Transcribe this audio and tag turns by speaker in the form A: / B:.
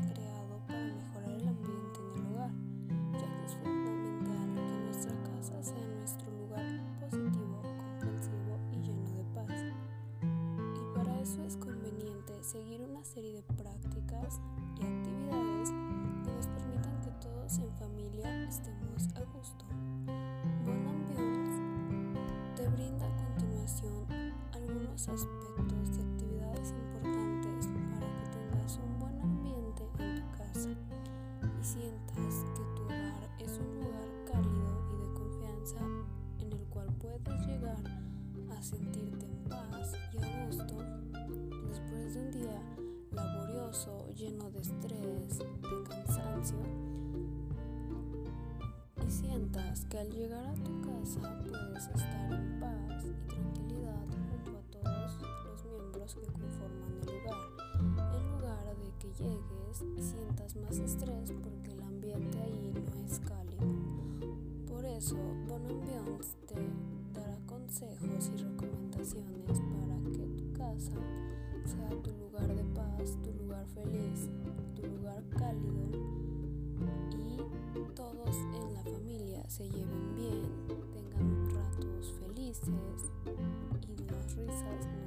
A: creado para mejorar el ambiente en el hogar, ya que es fundamental que nuestra casa sea nuestro lugar positivo, comprensivo y lleno de paz. Y para eso es conveniente seguir una serie de prácticas y actividades que nos permitan que todos en familia estemos a gusto. Bon Ambiance te brinda a continuación algunos aspectos sientas que tu hogar es un lugar cálido y de confianza en el cual puedes llegar a sentirte en paz y a gusto después de un día laborioso lleno de estrés, de cansancio y sientas que al llegar a tu casa puedes estar en paz y tranquilidad junto a todos los miembros que conforman el lugar, en lugar de que llegues y sientas más estrés caso, Bonham Beyonds te dará consejos y recomendaciones para que tu casa sea tu lugar de paz, tu lugar feliz, tu lugar cálido y todos en la familia se lleven bien, tengan ratos felices y las risas